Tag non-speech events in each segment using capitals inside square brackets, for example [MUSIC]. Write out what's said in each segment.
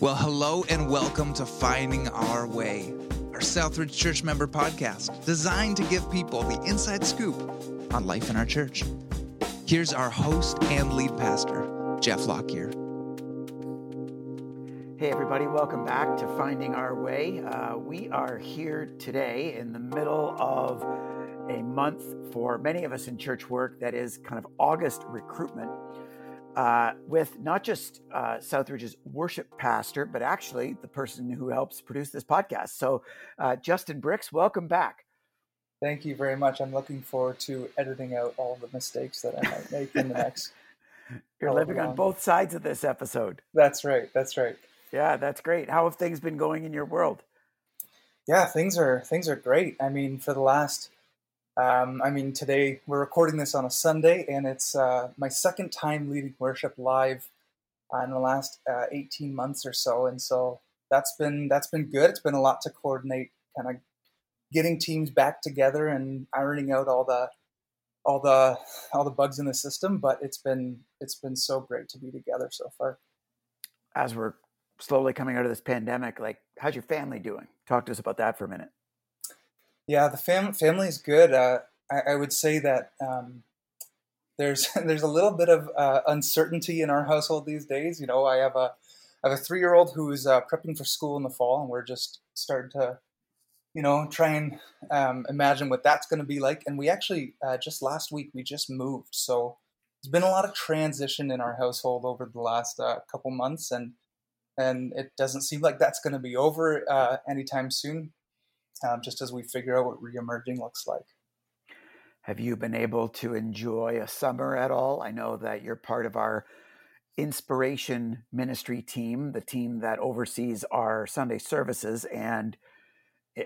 Well, hello and welcome to Finding Our Way, our Southridge Church member podcast designed to give people the inside scoop on life in our church. Here's our host and lead pastor, Jeff Lockyer. Hey, everybody, welcome back to Finding Our Way. Uh, we are here today in the middle of a month for many of us in church work that is kind of August recruitment uh, with not just uh, Southridge's worship pastor, but actually the person who helps produce this podcast. So, uh, Justin Brix, welcome back. Thank you very much. I'm looking forward to editing out all the mistakes that I might make in the next. [LAUGHS] You're living on both sides of this episode. That's right. That's right. Yeah, that's great. How have things been going in your world? Yeah, things are things are great. I mean, for the last um, I mean, today we're recording this on a Sunday, and it's uh, my second time leading worship live uh, in the last uh, 18 months or so, and so that's been that's been good. It's been a lot to coordinate, kind of getting teams back together and ironing out all the all the all the bugs in the system. But it's been it's been so great to be together so far. As we're slowly coming out of this pandemic, like how's your family doing? Talk to us about that for a minute. Yeah, the fam- family is good. Uh, I, I, would say that um, there's [LAUGHS] there's a little bit of uh, uncertainty in our household these days. You know, I have a I have a three year old who's uh, prepping for school in the fall, and we're just starting to, you know, try and um, imagine what that's going to be like. And we actually uh, just last week we just moved, so there's been a lot of transition in our household over the last uh, couple months, and and it doesn't seem like that's going to be over uh, anytime soon um, just as we figure out what reemerging looks like. Have you been able to enjoy a summer at all? I know that you're part of our inspiration ministry team, the team that oversees our Sunday services, and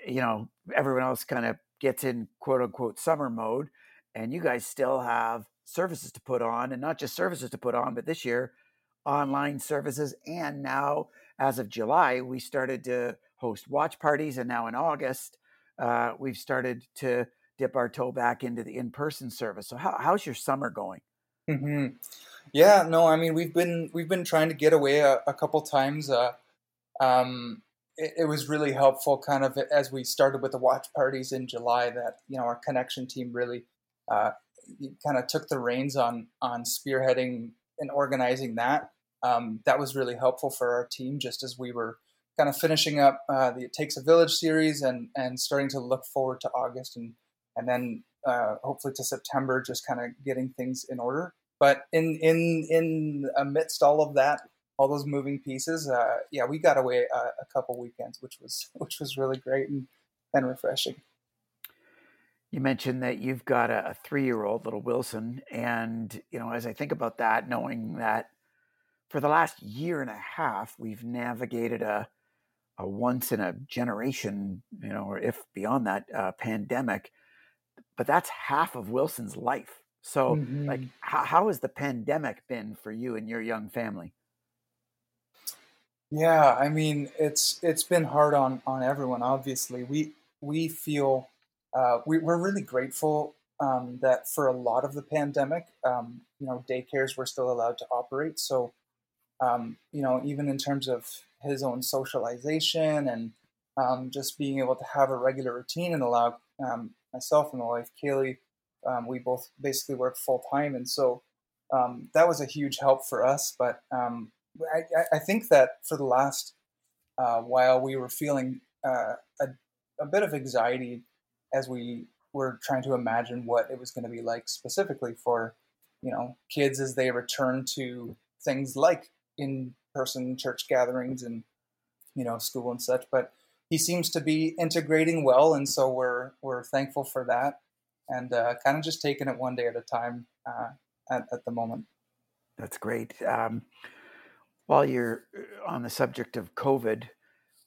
you know everyone else kind of gets in quote unquote summer mode, and you guys still have services to put on, and not just services to put on, but this year online services, and now as of July we started to host watch parties. And now in August, uh, we've started to dip our toe back into the in person service. So, how, how's your summer going? Mm-hmm. Yeah, no, I mean we've been we've been trying to get away a, a couple times. Uh, um, it, it, was really helpful, kind of as we started with the watch parties in July. That you know our connection team really uh, kind of took the reins on on spearheading and organizing that. Um, that was really helpful for our team, just as we were kind of finishing up uh, the It Takes a Village series and and starting to look forward to August and and then uh, hopefully to September, just kind of getting things in order. But in in in amidst all of that, all those moving pieces, uh, yeah, we got away a, a couple weekends, which was [LAUGHS] which was really great and and refreshing. You mentioned that you've got a, a three-year-old little Wilson, and you know, as I think about that, knowing that for the last year and a half, we've navigated a a once in a generation, you know, or if beyond that, uh, pandemic. But that's half of Wilson's life. So, mm-hmm. like, how, how has the pandemic been for you and your young family? Yeah, I mean, it's it's been hard on on everyone. Obviously, we we feel uh, we, we're really grateful um, that for a lot of the pandemic, um, you know, daycares were still allowed to operate. So, um, you know, even in terms of his own socialization and um, just being able to have a regular routine and allow um, myself and my wife Kaylee, um, we both basically work full time, and so um, that was a huge help for us. But um, I, I, think that for the last uh, while, we were feeling uh, a, a bit of anxiety as we were trying to imagine what it was going to be like specifically for you know kids as they return to things like in person church gatherings and you know school and such. But he seems to be integrating well, and so we're we're thankful for that, and uh, kind of just taking it one day at a time uh, at, at the moment. That's great. Um, while you're uh, on the subject of COVID,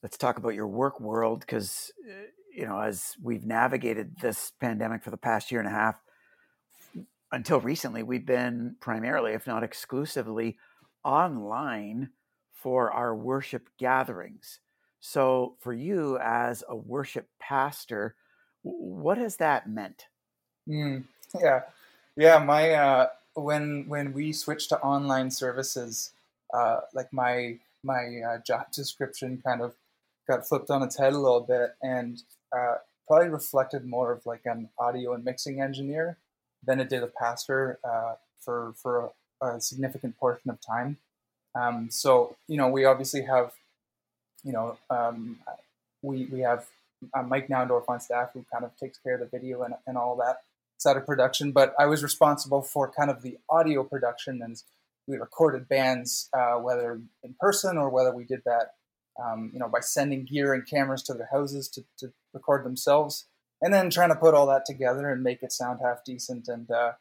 let's talk about your work world because uh, you know as we've navigated this pandemic for the past year and a half until recently we've been primarily if not exclusively online for our worship gatherings. So, for you as a worship pastor, what has that meant? Mm, yeah, yeah. My uh, when when we switched to online services, uh, like my my uh, job description kind of got flipped on its head a little bit and uh, probably reflected more of like an audio and mixing engineer than it did a pastor uh, for for a, significant portion of time. Um, so you know, we obviously have, you know, um, we we have uh, Mike Naundorf on staff who kind of takes care of the video and, and all that side of production. But I was responsible for kind of the audio production, and we recorded bands uh, whether in person or whether we did that, um, you know, by sending gear and cameras to their houses to, to record themselves, and then trying to put all that together and make it sound half decent. And uh,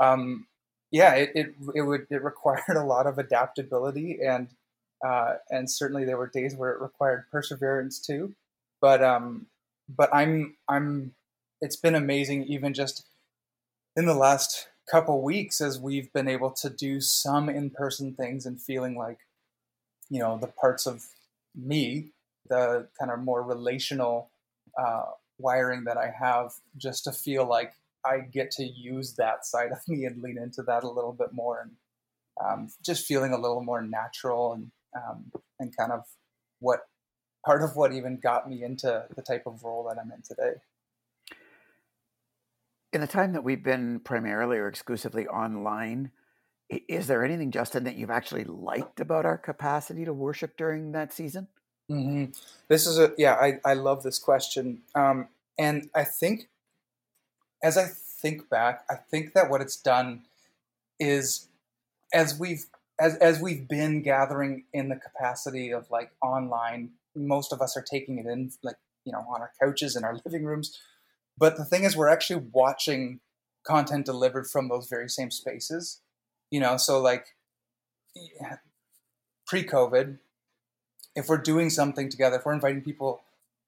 um, yeah, it, it it would it required [LAUGHS] a lot of adaptability and. Uh, and certainly there were days where it required perseverance too but um, but I'm I'm it's been amazing even just in the last couple weeks as we've been able to do some in-person things and feeling like you know the parts of me the kind of more relational uh, wiring that I have just to feel like I get to use that side of [LAUGHS] me and lean into that a little bit more and um, just feeling a little more natural and um, and kind of what part of what even got me into the type of role that I'm in today. In the time that we've been primarily or exclusively online, is there anything, Justin, that you've actually liked about our capacity to worship during that season? Mm-hmm. This is a yeah, I, I love this question, um, and I think as I think back, I think that what it's done is as we've as as we've been gathering in the capacity of like online most of us are taking it in like you know on our couches in our [LAUGHS] living rooms. But the thing is we're actually watching content delivered from those very same spaces. You know so like pre-covid if we're doing something together if we're inviting people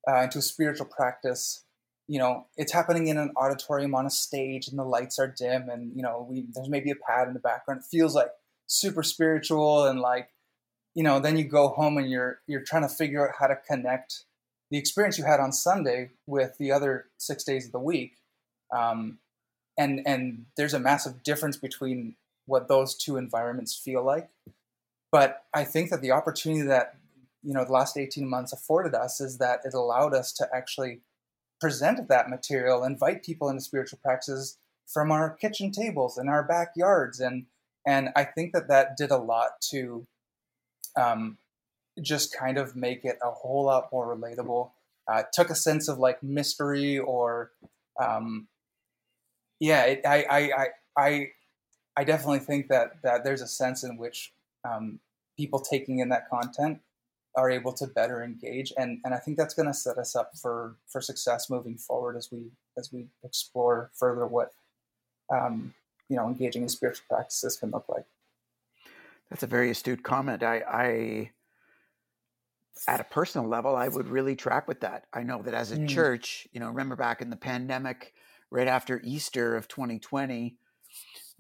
uh, into a spiritual practice you know it's happening in an auditorium on a stage and the lights are dim and you know we, there's maybe a pad in the background it feels like super spiritual and like you know, then you go home and you're you're trying to figure out how to connect the experience you had on Sunday with the other six days of the week. Um, and and there's a massive difference between what those two environments feel like. But I think that the opportunity that you know the last 18 months afforded us is that it allowed us to actually present that material, invite people into spiritual practices from our kitchen tables and our backyards, and and I think that that did a lot to um, just kind of make it a whole lot more relatable. Uh, took a sense of like mystery or, um, yeah, it, I, I, I, I, I definitely think that that there's a sense in which um, people taking in that content are able to better engage, and and I think that's going to set us up for for success moving forward as we as we explore further what um, you know engaging in spiritual practices can look like. That's a very astute comment. I, I, at a personal level, I would really track with that. I know that as a mm. church, you know, remember back in the pandemic, right after Easter of 2020,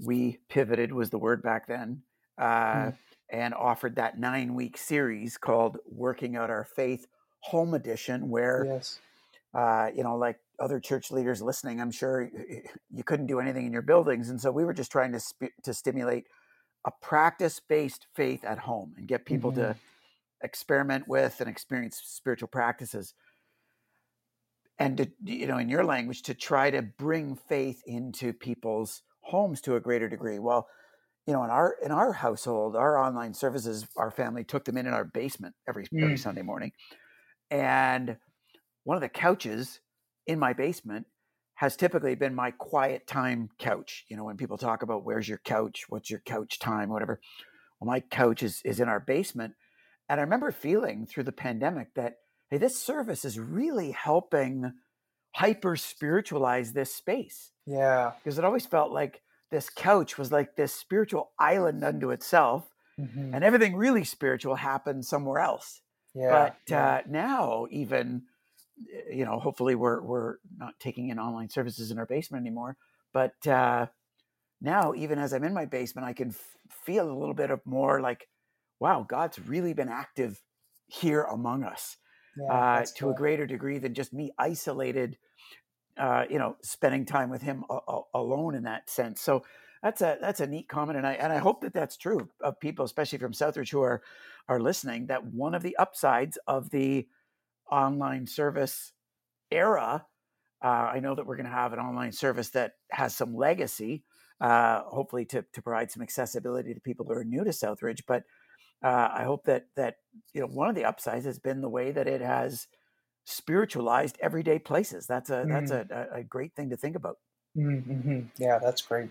we pivoted was the word back then, uh, mm. And offered that nine week series called "Working Out Our Faith" Home Edition, where, yes. uh, you know, like other church leaders listening, I'm sure you couldn't do anything in your buildings, and so we were just trying to sp- to stimulate a practice based faith at home and get people mm-hmm. to experiment with and experience spiritual practices and to, you know in your language to try to bring faith into people's homes to a greater degree well you know in our in our household our online services our family took them in in our basement every mm. every sunday morning and one of the couches in my basement has typically been my quiet time couch. You know, when people talk about where's your couch, what's your couch time, whatever. Well, my couch is is in our basement. And I remember feeling through the pandemic that hey, this service is really helping hyper spiritualize this space. Yeah. Because it always felt like this couch was like this spiritual island unto itself. Mm-hmm. And everything really spiritual happened somewhere else. Yeah. But yeah. Uh, now, even you know, hopefully we're we're not taking in online services in our basement anymore. But uh, now, even as I'm in my basement, I can f- feel a little bit of more like, wow, God's really been active here among us yeah, uh, to cool. a greater degree than just me isolated. Uh, you know, spending time with Him a- a- alone in that sense. So That's a that's a neat comment, and I and I hope that that's true of people, especially from Southridge, who are are listening. That one of the upsides of the online service era, uh, I know that we're going to have an online service that has some legacy, uh, hopefully to to provide some accessibility to people who are new to Southridge. But uh, I hope that that you know one of the upsides has been the way that it has spiritualized everyday places. That's a mm. that's a, a, great thing to think about. Mm-hmm. Yeah, that's great.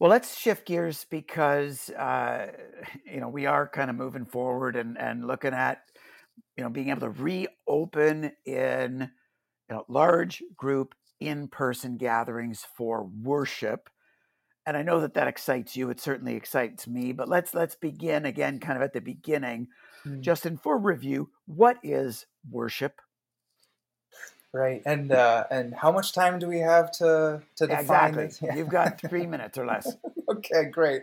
Well, let's shift gears because uh, [LAUGHS] you know we are kind of moving forward and and looking at you know being able to reopen in you know large group in-person gatherings for worship and i know that that excites you it certainly excites me but let's let's begin again kind of at the beginning mm. justin for review what is worship right and uh and how much time do we have to to define exactly this? [LAUGHS] Yeah. you've got three minutes or less [LAUGHS] okay great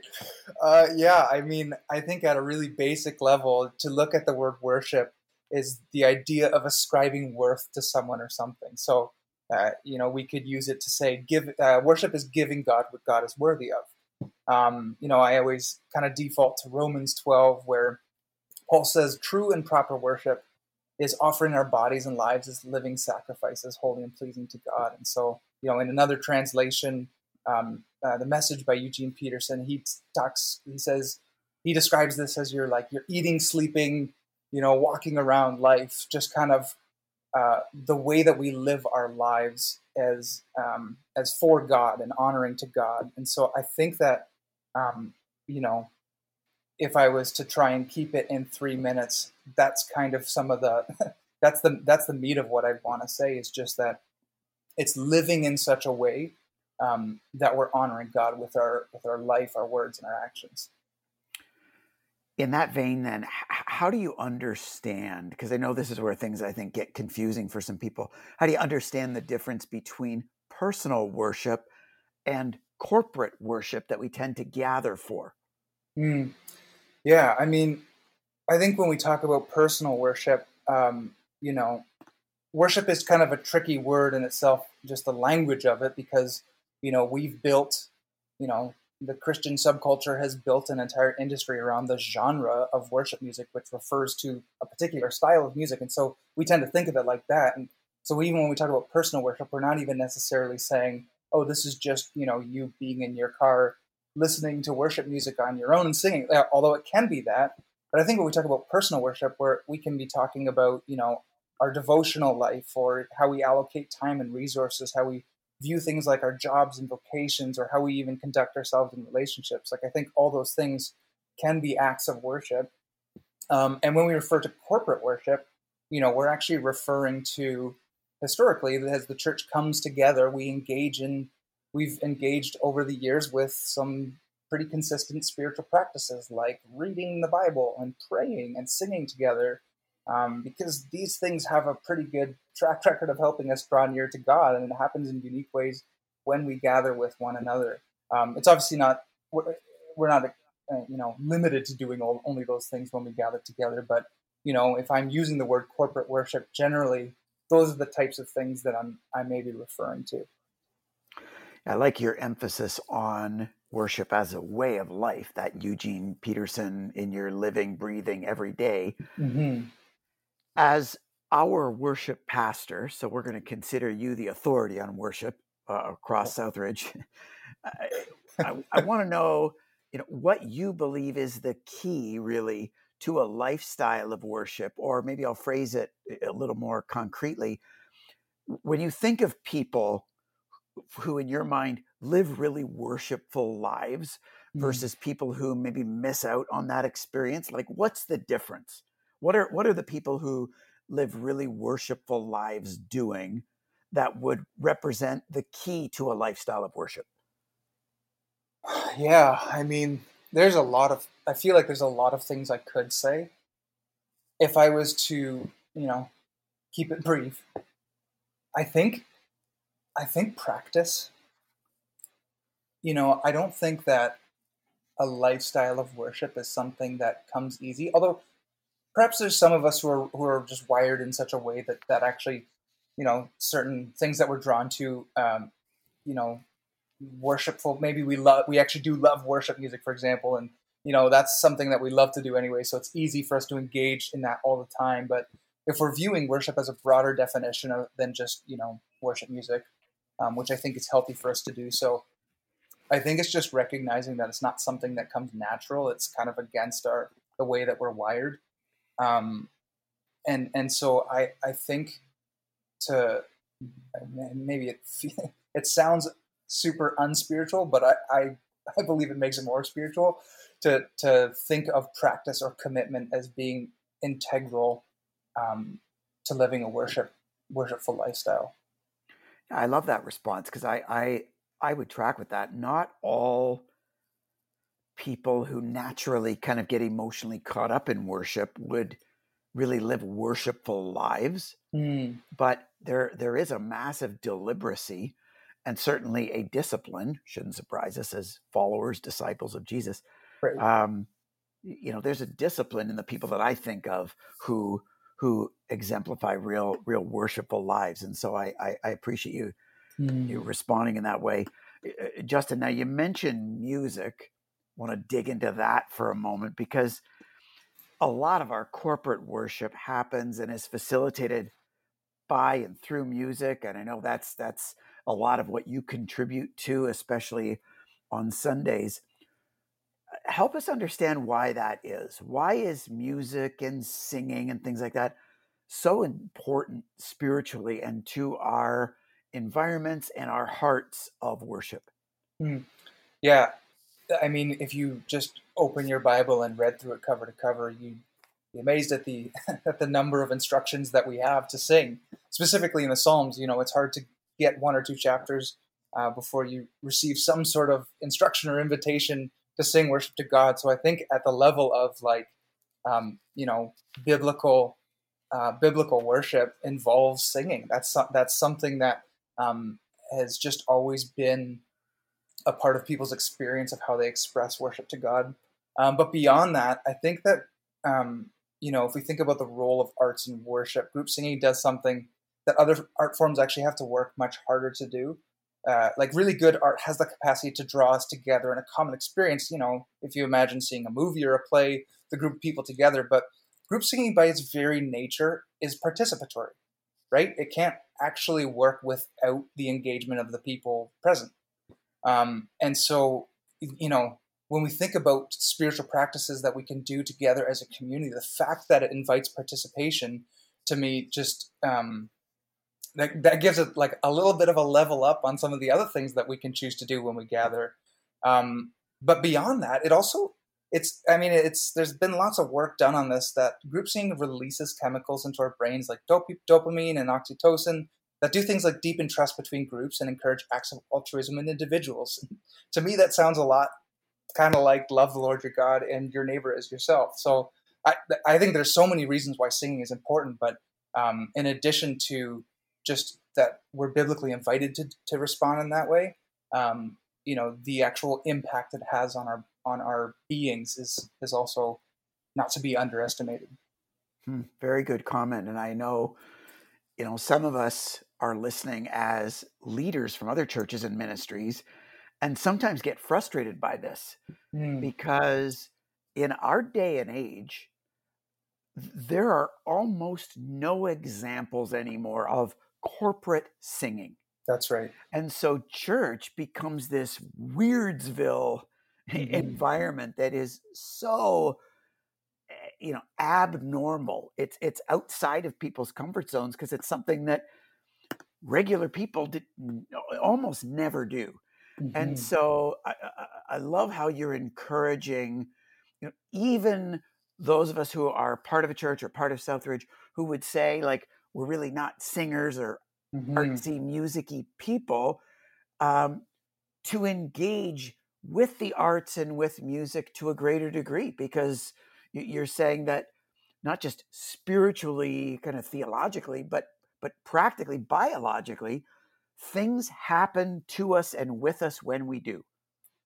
uh yeah i mean i think at a really basic level to look at the word worship is the idea of ascribing worth to someone or something so uh, you know we could use it to say give uh, worship is giving god what god is worthy of um, you know i always kind of default to romans 12 where paul says true and proper worship is offering our bodies and lives as living sacrifices, holy and pleasing to God. And so, you know, in another translation, um, uh, the message by Eugene Peterson, he talks, he says, he describes this as you're like, you're eating, sleeping, you know, walking around life, just kind of uh, the way that we live our lives as um, as for God and honoring to God. And so I think that, um, you know, if I was to try and keep it in three minutes, that's kind of some of the [LAUGHS] that's the that's the meat of what I want to say is just that it's living in such a way um, that we're honoring God with our with our life, our words, and our actions. In that vein, then, how do you understand? Because I know this is where things I think get confusing for some people. How do you understand the difference between personal worship and corporate worship that we tend to gather for? Mm. Yeah, I mean, I think when we talk about personal worship, um, you know, worship is kind of a tricky word in itself, just the language of it, because, you know, we've built, you know, the Christian subculture has built an entire industry around the genre of worship music, which refers to a particular style of music. And so we tend to think of it like that. And so even when we talk about personal worship, we're not even necessarily saying, oh, this is just, you know, you being in your car listening to worship music on your own and singing, although it can be that. But I think when we talk about personal worship, where we can be talking about, you know, our devotional life or how we allocate time and resources, how we view things like our jobs and vocations, or how we even conduct ourselves in relationships. Like I think all those things can be acts of worship. Um, and when we refer to corporate worship, you know, we're actually referring to historically as the church comes together, we engage in we've engaged over the years with some pretty consistent spiritual practices like reading the Bible and praying and singing together, um, because these things have a pretty good track [LAUGHS] record of helping us draw near to God, and it happens in unique ways when we gather with one another. Um, it's obviously not we're, we're not uh, you know limited to doing all, only those things when we gather together, but you know if I'm using the word corporate worship generally, those are the types of things that I'm I may be referring to. I like your emphasis on worship as a way of life, that Eugene Peterson in your living, breathing every day. Mm-hmm. As our worship pastor, so we're going to consider you the authority on worship uh, across Southridge. I, [LAUGHS] I, I want to know, you know, what you believe is the key, really, to a lifestyle of worship, or maybe I'll phrase it a little more concretely. When you think of people who in your mind live really worshipful lives mm. versus people who maybe miss out on that experience like what's the difference? What are what are the people who live really worshipful lives doing that would represent the key to a lifestyle of worship? Yeah i mean there's a lot of i feel like there's a lot of things i could say. If i was to you know keep it brief i think I think practice. You know, I don't think that a lifestyle of worship is something that comes easy. Although perhaps there's some of us who are who are just wired in such a way that that actually, you know, certain things that we're drawn to, um, you know, worshipful. Maybe we love we actually do love worship music, for example, and you know that's something that we love to do anyway. So it's easy for us to engage in that all the time. But if we're viewing worship as a broader definition of, than just you know worship music, um, which I think is healthy for us to do. So I think it's just recognizing that it's not something that comes natural. It's kind of against our the way that we're wired. Um, and and so I I think to maybe it [LAUGHS] it sounds super unspiritual, but I, I I believe it makes it more spiritual to to think of practice or commitment as being integral um, to living a worship worshipful lifestyle. I love that response because I, I I would track with that. Not all people who naturally kind of get emotionally caught up in worship would really live worshipful lives. Mm. But there there is a massive deliberacy and certainly a discipline, shouldn't surprise us as followers, disciples of Jesus. Right. Um, you know, there's a discipline in the people that I think of who who exemplify real real worshipful lives. And so I I, I appreciate you mm. you responding in that way. Uh, Justin, now you mentioned music. I want to dig into that for a moment because a lot of our corporate worship happens and is facilitated by and through music and i know that's that's a lot of what you contribute to especially on sundays help us understand why that is why is music and singing and things like that so important spiritually and to our environments and our hearts of worship mm. yeah i mean if you just open your bible and read through it cover to cover you'd be amazed at the [LAUGHS] at the number of instructions that we have to sing. Specifically in the Psalms, you know, it's hard to get one or two chapters uh, before you receive some sort of instruction or invitation to sing worship to God. So I think at the level of like, um, you know, biblical uh, biblical worship involves singing. That's that's something that um, has just always been a part of people's experience of how they express worship to God. Um, but beyond that, I think that um, you know, if we think about the role of arts and worship, group singing does something that other art forms actually have to work much harder to do. Uh, like really good art has the capacity to draw us together in a common experience. You know, if you imagine seeing a movie or a play, the group of people together, but group singing by its very nature is participatory, right? It can't actually work without the engagement of the people present. Um, and so, you know, when we think about spiritual practices that we can do together as a community, the fact that it invites participation to me just um, that, that gives it like a little bit of a level up on some of the other things that we can choose to do when we gather. Um, but beyond that, it also it's I mean it's there's been lots of work done on this that group singing releases chemicals into our brains like dop- dopamine and oxytocin that do things like deepen trust between groups and encourage acts of altruism in individuals. [LAUGHS] to me, that sounds a lot kind of like love the Lord your God and your neighbor as yourself. So I, I think there's so many reasons why singing is important, but um, in addition to just that we're biblically invited to, to respond in that way, um, you know, the actual impact it has on our on our beings is is also not to be underestimated. Hmm, very good comment, and I know, you know, some of us are listening as leaders from other churches and ministries and sometimes get frustrated by this mm. because in our day and age, there are almost no examples anymore of corporate singing. That's right. And so church becomes this Weirdsville [LAUGHS] mm-hmm. environment that is so eh, you know abnormal. It's it's outside of people's comfort zones because it's something that regular people did, almost never do. Mm-hmm. And so I, I, I love how you're encouraging, you know, even those of us who are part of a church or part of Southridge who would say like we're really not singers or mm-hmm. artsy, musicy people, um, to engage with the arts and with music to a greater degree because you're saying that not just spiritually, kind of theologically, but but practically biologically, things happen to us and with us when we do.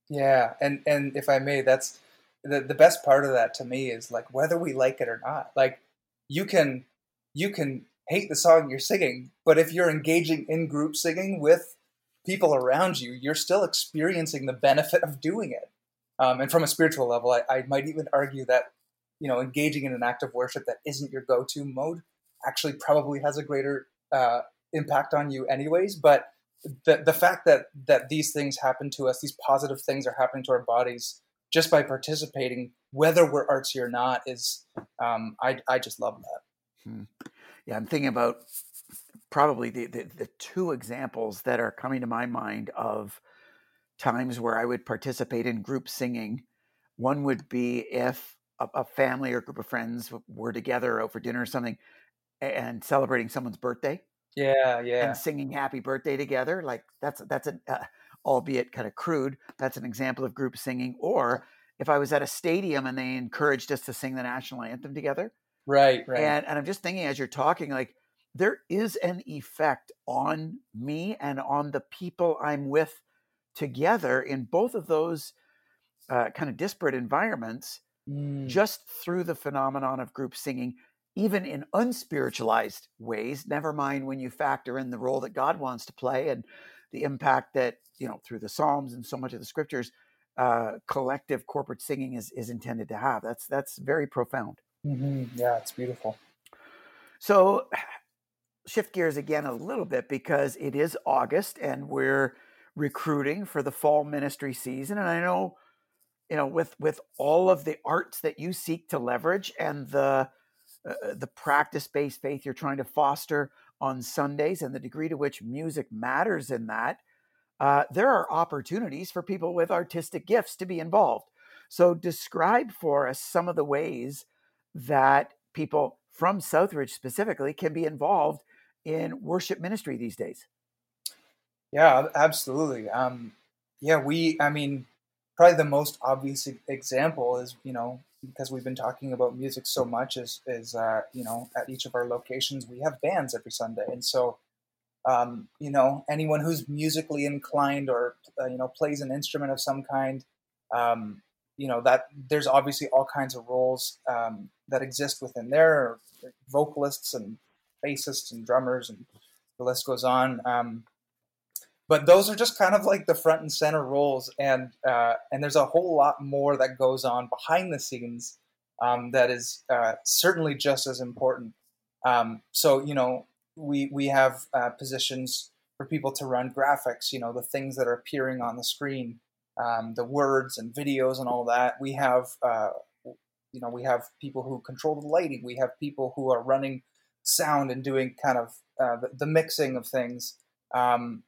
Yeah, and and if I may, that's the the best part of that to me is like whether we like it or not. Like you can you can hate the song you're singing, but if you're engaging in group singing with people around you, you're still experiencing the benefit of doing it. Um, and from a spiritual level, I, I might even argue that you know engaging in an act of worship that isn't your go-to mode actually probably has a greater uh, impact on you, anyways. But the the fact that that these things happen to us, these positive things are happening to our bodies just by participating, whether we're artsy or not, is um, I I just love that. Hmm. Yeah, I'm thinking about probably the, the, the two examples that are coming to my mind of times where I would participate in group singing. One would be if a, a family or group of friends were together out for dinner or something and celebrating someone's birthday. Yeah, yeah. And singing happy birthday together. Like that's that's an uh, albeit kind of crude, that's an example of group singing. Or if I was at a stadium and they encouraged us to sing the national anthem together. Right, right. And and I'm just thinking as you're talking, like there is an effect on me and on the people I'm with together in both of those uh, kind of disparate environments mm. just through the phenomenon of group singing even in unspiritualized ways never mind when you factor in the role that god wants to play and the impact that you know through the psalms and so much of the scriptures uh, collective corporate singing is, is intended to have that's that's very profound mm-hmm. yeah it's beautiful so [SIGHS] shift gears again a little bit because it is august and we're recruiting for the fall ministry season and i know you know with with all of the arts that you seek to leverage and the uh, uh the practice based faith you're trying to foster on sundays and the degree to which music matters in that uh, there are opportunities for people with artistic gifts to be involved so describe for us some of the ways that people from southridge specifically can be involved in worship ministry these days. Yeah absolutely um, yeah we i mean probably the most obvious example is you know because we've been talking about music so much is is uh, you know at each of our locations we have bands every Sunday and so um, you know anyone who's musically inclined or uh, you know plays an instrument of some kind um, you know that there's obviously all kinds of roles um, that exist within there vocalists and bassists and drummers and the list goes on um, but those are just kind of like the front and center roles and uh, and there's a whole lot more that goes on behind the scenes um, that is uh, certainly just as important. Um, so you know we we have uh, positions for people to run graphics you know the things that are appearing on the screen um, the words and videos and all that. We have uh, you know we have people who control the lighting. We have people who are running sound and doing kind of uh, the, the, mixing of things. Um,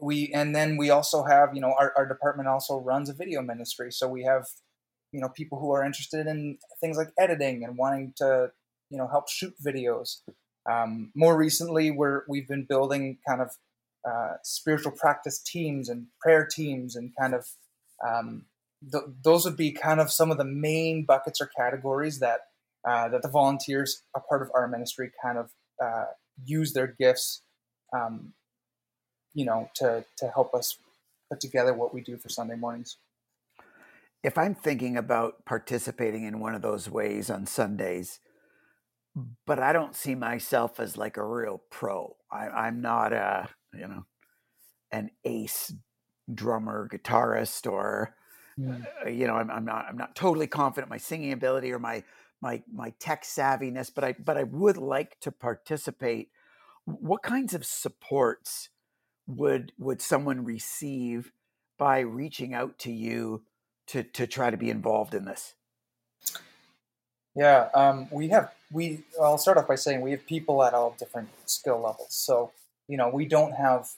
we and then we also have you know our, our department also runs a video ministry. So we have you know people who are interested in things like editing and wanting to you know help shoot videos. Um, more recently we're we've been building kind of uh, spiritual practice teams and prayer teams and kind of um, th- those would be kind of some of the main buckets or categories that uh, that the volunteers a part of our ministry kind of uh, use their gifts um, you know, to to help us put together what we do for Sunday mornings. If I'm thinking about participating in one of those ways on Sundays, but I don't see myself as like a real pro. I, am not a you know an ace drummer, guitarist, or mm. uh, you know I'm, I'm not I'm not totally confident my singing ability or my my my tech savviness, but I but I would like to participate. What kinds of supports would would someone receive by reaching out to you to to try to be involved in this? Yeah, um, we have we. I'll start off by saying we have people at all different skill levels. So you know, we don't have.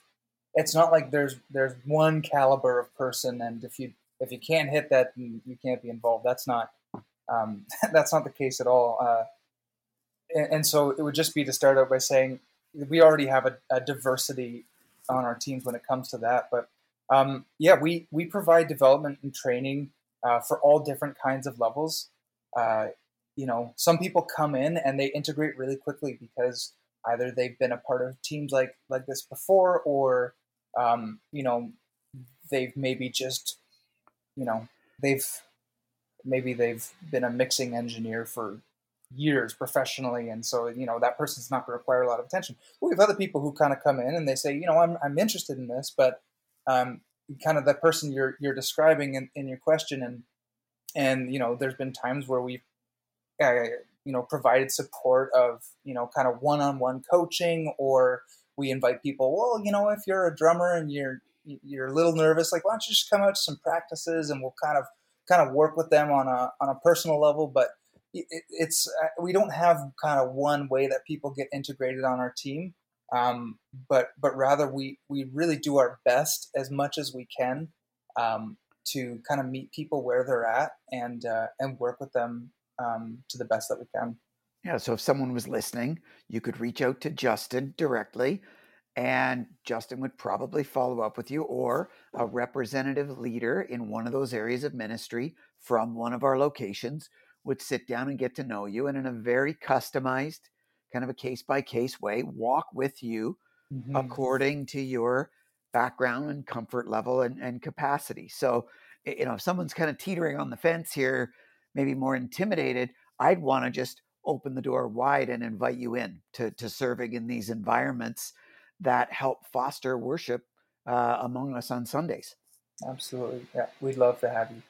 It's not like there's there's one caliber of person, and if you if you can't hit that, you can't be involved. That's not um, [LAUGHS] that's not the case at all. Uh, and, and, so it would just be to start out by saying we already have a, a diversity on our teams when it comes to that. But um, yeah, we we provide development and training uh, for all different kinds of levels. Uh, you know, some people come in and they integrate really quickly because either they've been a part of teams like like this before, or um, you know, they've maybe just you know they've maybe they've been a mixing engineer for years professionally, and so you know that person's not going to require a lot of attention. We have other people who kind of come in and they say, you know, I'm I'm interested in this, but um, kind of the person you're you're describing in, in your question, and and you know, there's been times where we've uh, you know provided support of you know kind of one-on-one coaching, or we invite people. Well, you know, if you're a drummer and you're you're a little nervous, like why don't you just come out to some practices and we'll kind of kind of work with them on a on a personal level, but it, it's uh, we don't have kind of one way that people get integrated on our team. Um, but but rather we we really do our best as much as we can um, to kind of meet people where they're at and uh, and work with them um, to the best that we can. Yeah. So if someone was listening, you could reach out to Justin directly, and Justin would probably follow up with you or a representative leader in one of those areas of ministry from one of our locations would sit down and get to know you and in a very customized kind of a case by case way walk with you mm-hmm. according to your background and comfort level and, and capacity so you know if someone's kind of teetering on the fence here maybe more intimidated i'd want to just open the door wide and invite you in to, to serving in these environments that help foster worship uh, among us on sundays absolutely yeah we'd love to have you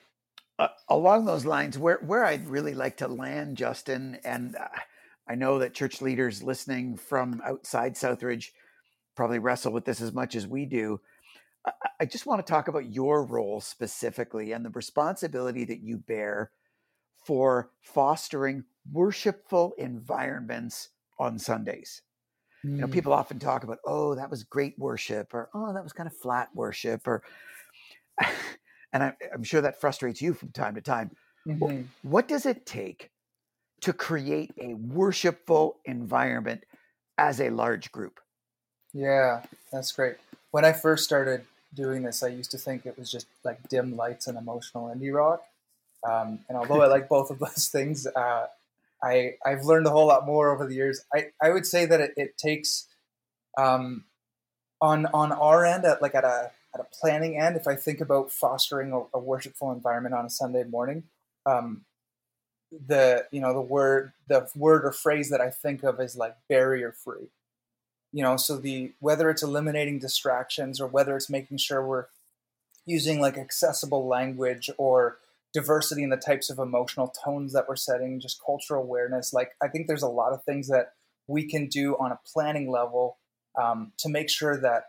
uh, along those lines, where where I'd really like to land, Justin, and uh, I know that church leaders listening from outside Southridge probably wrestle with this as much as we do. I, I just want to talk about your role specifically and the responsibility that you bear for fostering worshipful environments on Sundays. Mm. You know, people often talk about, oh, that was great worship, or oh, that was kind of flat worship, or [LAUGHS] and I, am sure that frustrates you from time to time. Mm-hmm. What does it take to create a worshipful environment as a large group? Yeah, that's great. When I first started doing this, I used to think it was just like dim lights and emotional indie rock. Um, and although I like both of those [LAUGHS] things, uh, I I've learned a whole lot more over the years. I, I would say that it, it takes um, on on our end at like at a at a planning end, if I think about fostering a, a worshipful environment on a Sunday morning, um, the you know the word the word or phrase that I think of is like barrier free. You know, so the whether it's eliminating distractions or whether it's making sure we're using like accessible language or diversity in the types of emotional tones that we're setting, just cultural awareness. Like I think there's a lot of things that we can do on a planning level um, to make sure that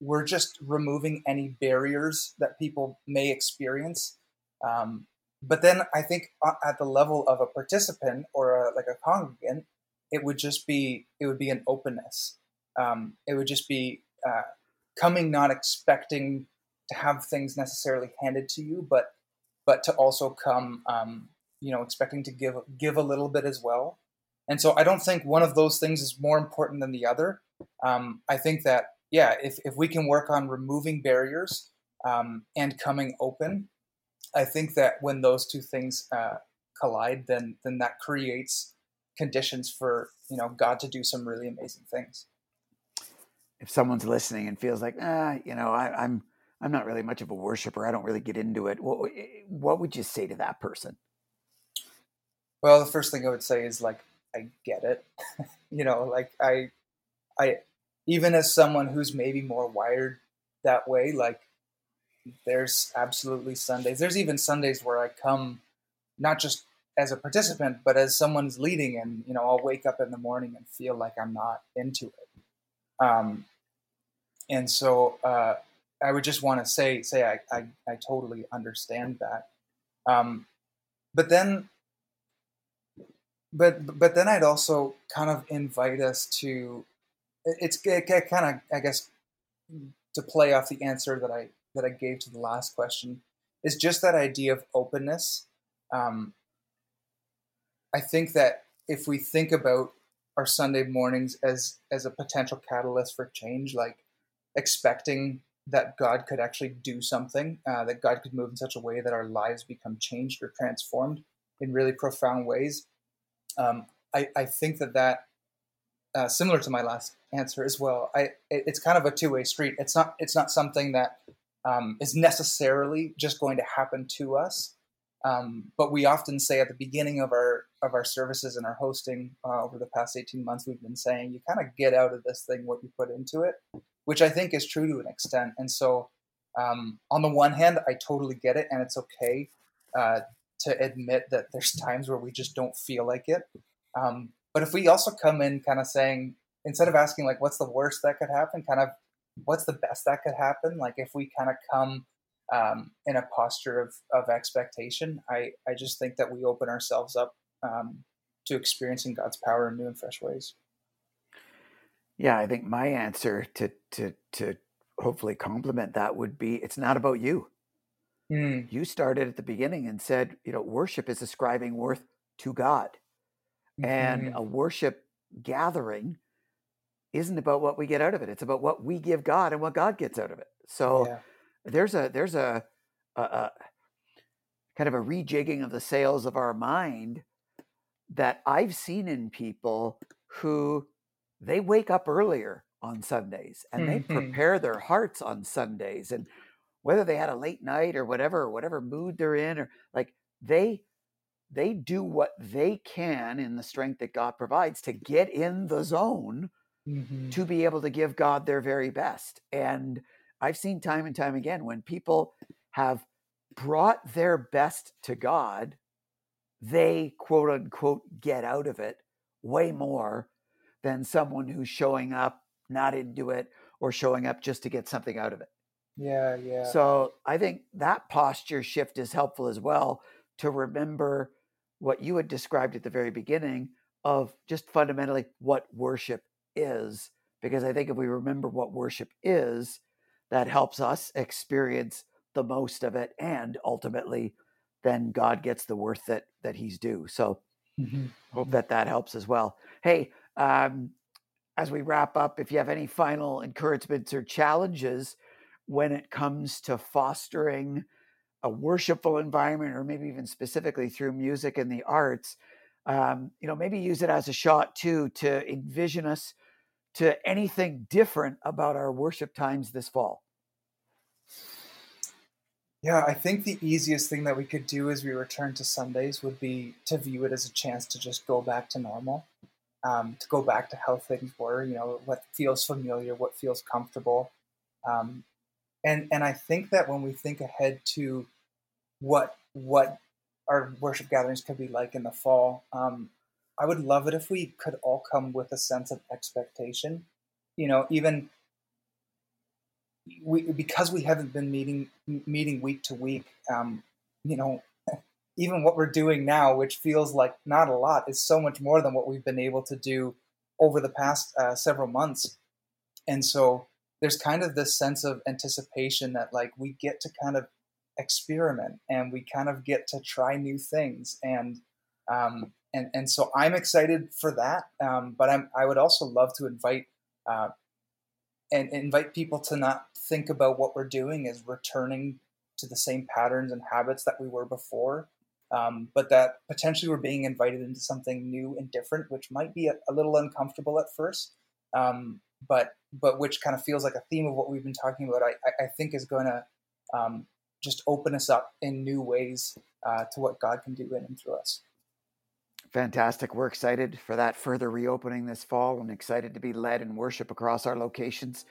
we're just removing any barriers that people may experience. Um, but then I think at the level of a participant or a, like a congregant, it would just be it would be an openness. Um, it would just be uh, coming not expecting to have things necessarily handed to you, but but to also come, um, you know, expecting to give give a little bit as well. And so I don't think one of those things is more important than the other. Um, I think that yeah, if, if we can work on removing barriers um, and coming open, I think that when those two things uh, collide, then then that creates conditions for you know God to do some really amazing things. If someone's listening and feels like, ah, you know, I, I'm I'm not really much of a worshiper. I don't really get into it. What what would you say to that person? Well, the first thing I would say is like, I get it. [LAUGHS] you know, like I I even as someone who's maybe more wired that way, like there's absolutely Sundays. There's even Sundays where I come not just as a participant, but as someone's leading, and you know, I'll wake up in the morning and feel like I'm not into it. Um, and so uh, I would just want to say say I, I, I totally understand that. Um, but then but but then I'd also kind of invite us to it's it, it kind of I guess to play off the answer that I that I gave to the last question is just that idea of openness. Um, I think that if we think about our Sunday mornings as as a potential catalyst for change, like expecting that God could actually do something, uh, that God could move in such a way that our lives become changed or transformed in really profound ways. Um, I, I think that that uh, similar to my last answer as well. I it's kind of a two way street. It's not it's not something that um, is necessarily just going to happen to us. Um, but we often say at the beginning of our of our services and our hosting uh, over the past 18 months, we've been saying you kind of get out of this thing what you put into it, which I think is true to an extent. And so, um, on the one hand, I totally get it, and it's okay uh, to admit that there's [LAUGHS] times where we just don't feel like it. Um, but if we also come in kind of saying, instead of asking like, what's the worst that could happen, kind of what's the best that could happen? Like if we kind of come um, in a posture of, of expectation, I, I just think that we open ourselves up um, to experiencing God's power in new and fresh ways. Yeah, I think my answer to to to hopefully complement that would be it's not about you. Mm. You started at the beginning and said, you know, worship is ascribing worth to God. Mm-hmm. And a worship gathering isn't about what we get out of it. It's about what we give God and what God gets out of it. So yeah. there's a there's a, a, a kind of a rejigging of the sails of our mind that I've seen in people who they wake up earlier on Sundays and mm-hmm. they prepare their hearts on Sundays and whether they had a late night or whatever or whatever mood they're in or like they they do what they can in the strength that God provides to get in the zone mm-hmm. to be able to give God their very best. And I've seen time and time again when people have brought their best to God, they quote unquote get out of it way more than someone who's showing up not into it or showing up just to get something out of it. Yeah, yeah. So I think that posture shift is helpful as well to remember what you had described at the very beginning of just fundamentally what worship is. Because I think if we remember what worship is, that helps us experience the most of it and ultimately then God gets the worth that that he's due. So mm-hmm. hope that that helps as well. Hey, um, as we wrap up, if you have any final encouragements or challenges when it comes to fostering a worshipful environment, or maybe even specifically through music and the arts, um, you know, maybe use it as a shot too to envision us to anything different about our worship times this fall. Yeah, I think the easiest thing that we could do as we return to Sundays would be to view it as a chance to just go back to normal, um, to go back to how things were. You know, what feels familiar, what feels comfortable, um, and and I think that when we think ahead to what what our worship gatherings could be like in the fall, um, I would love it if we could all come with a sense of expectation. You know, even we because we haven't been meeting meeting week to week. Um, you know, even what we're doing now, which feels like not a lot, is so much more than what we've been able to do over the past uh, several months. And so there's kind of this sense of anticipation that like we get to kind of experiment and we kind of get to try new things and um, and and so I'm excited for that. Um, but I'm I would also love to invite uh, and invite people to not think about what we're doing as returning to the same patterns and habits that we were before, um, but that potentially we're being invited into something new and different, which might be a, a little uncomfortable at first. Um, but but which kind of feels like a theme of what we've been talking about. I, I think is going to um, just open us up in new ways uh, to what God can do in and through us. Fantastic. We're excited for that further reopening this fall and excited to be led in worship across our locations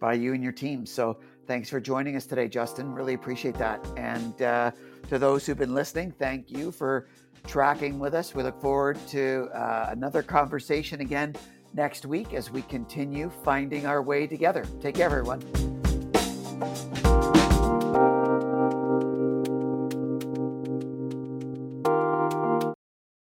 by you and your team. So thanks for joining us today, Justin. Really appreciate that. And uh, to those who've been listening, thank you for tracking with us. We look forward to uh, another conversation again next week as we continue finding our way together. Take care, everyone.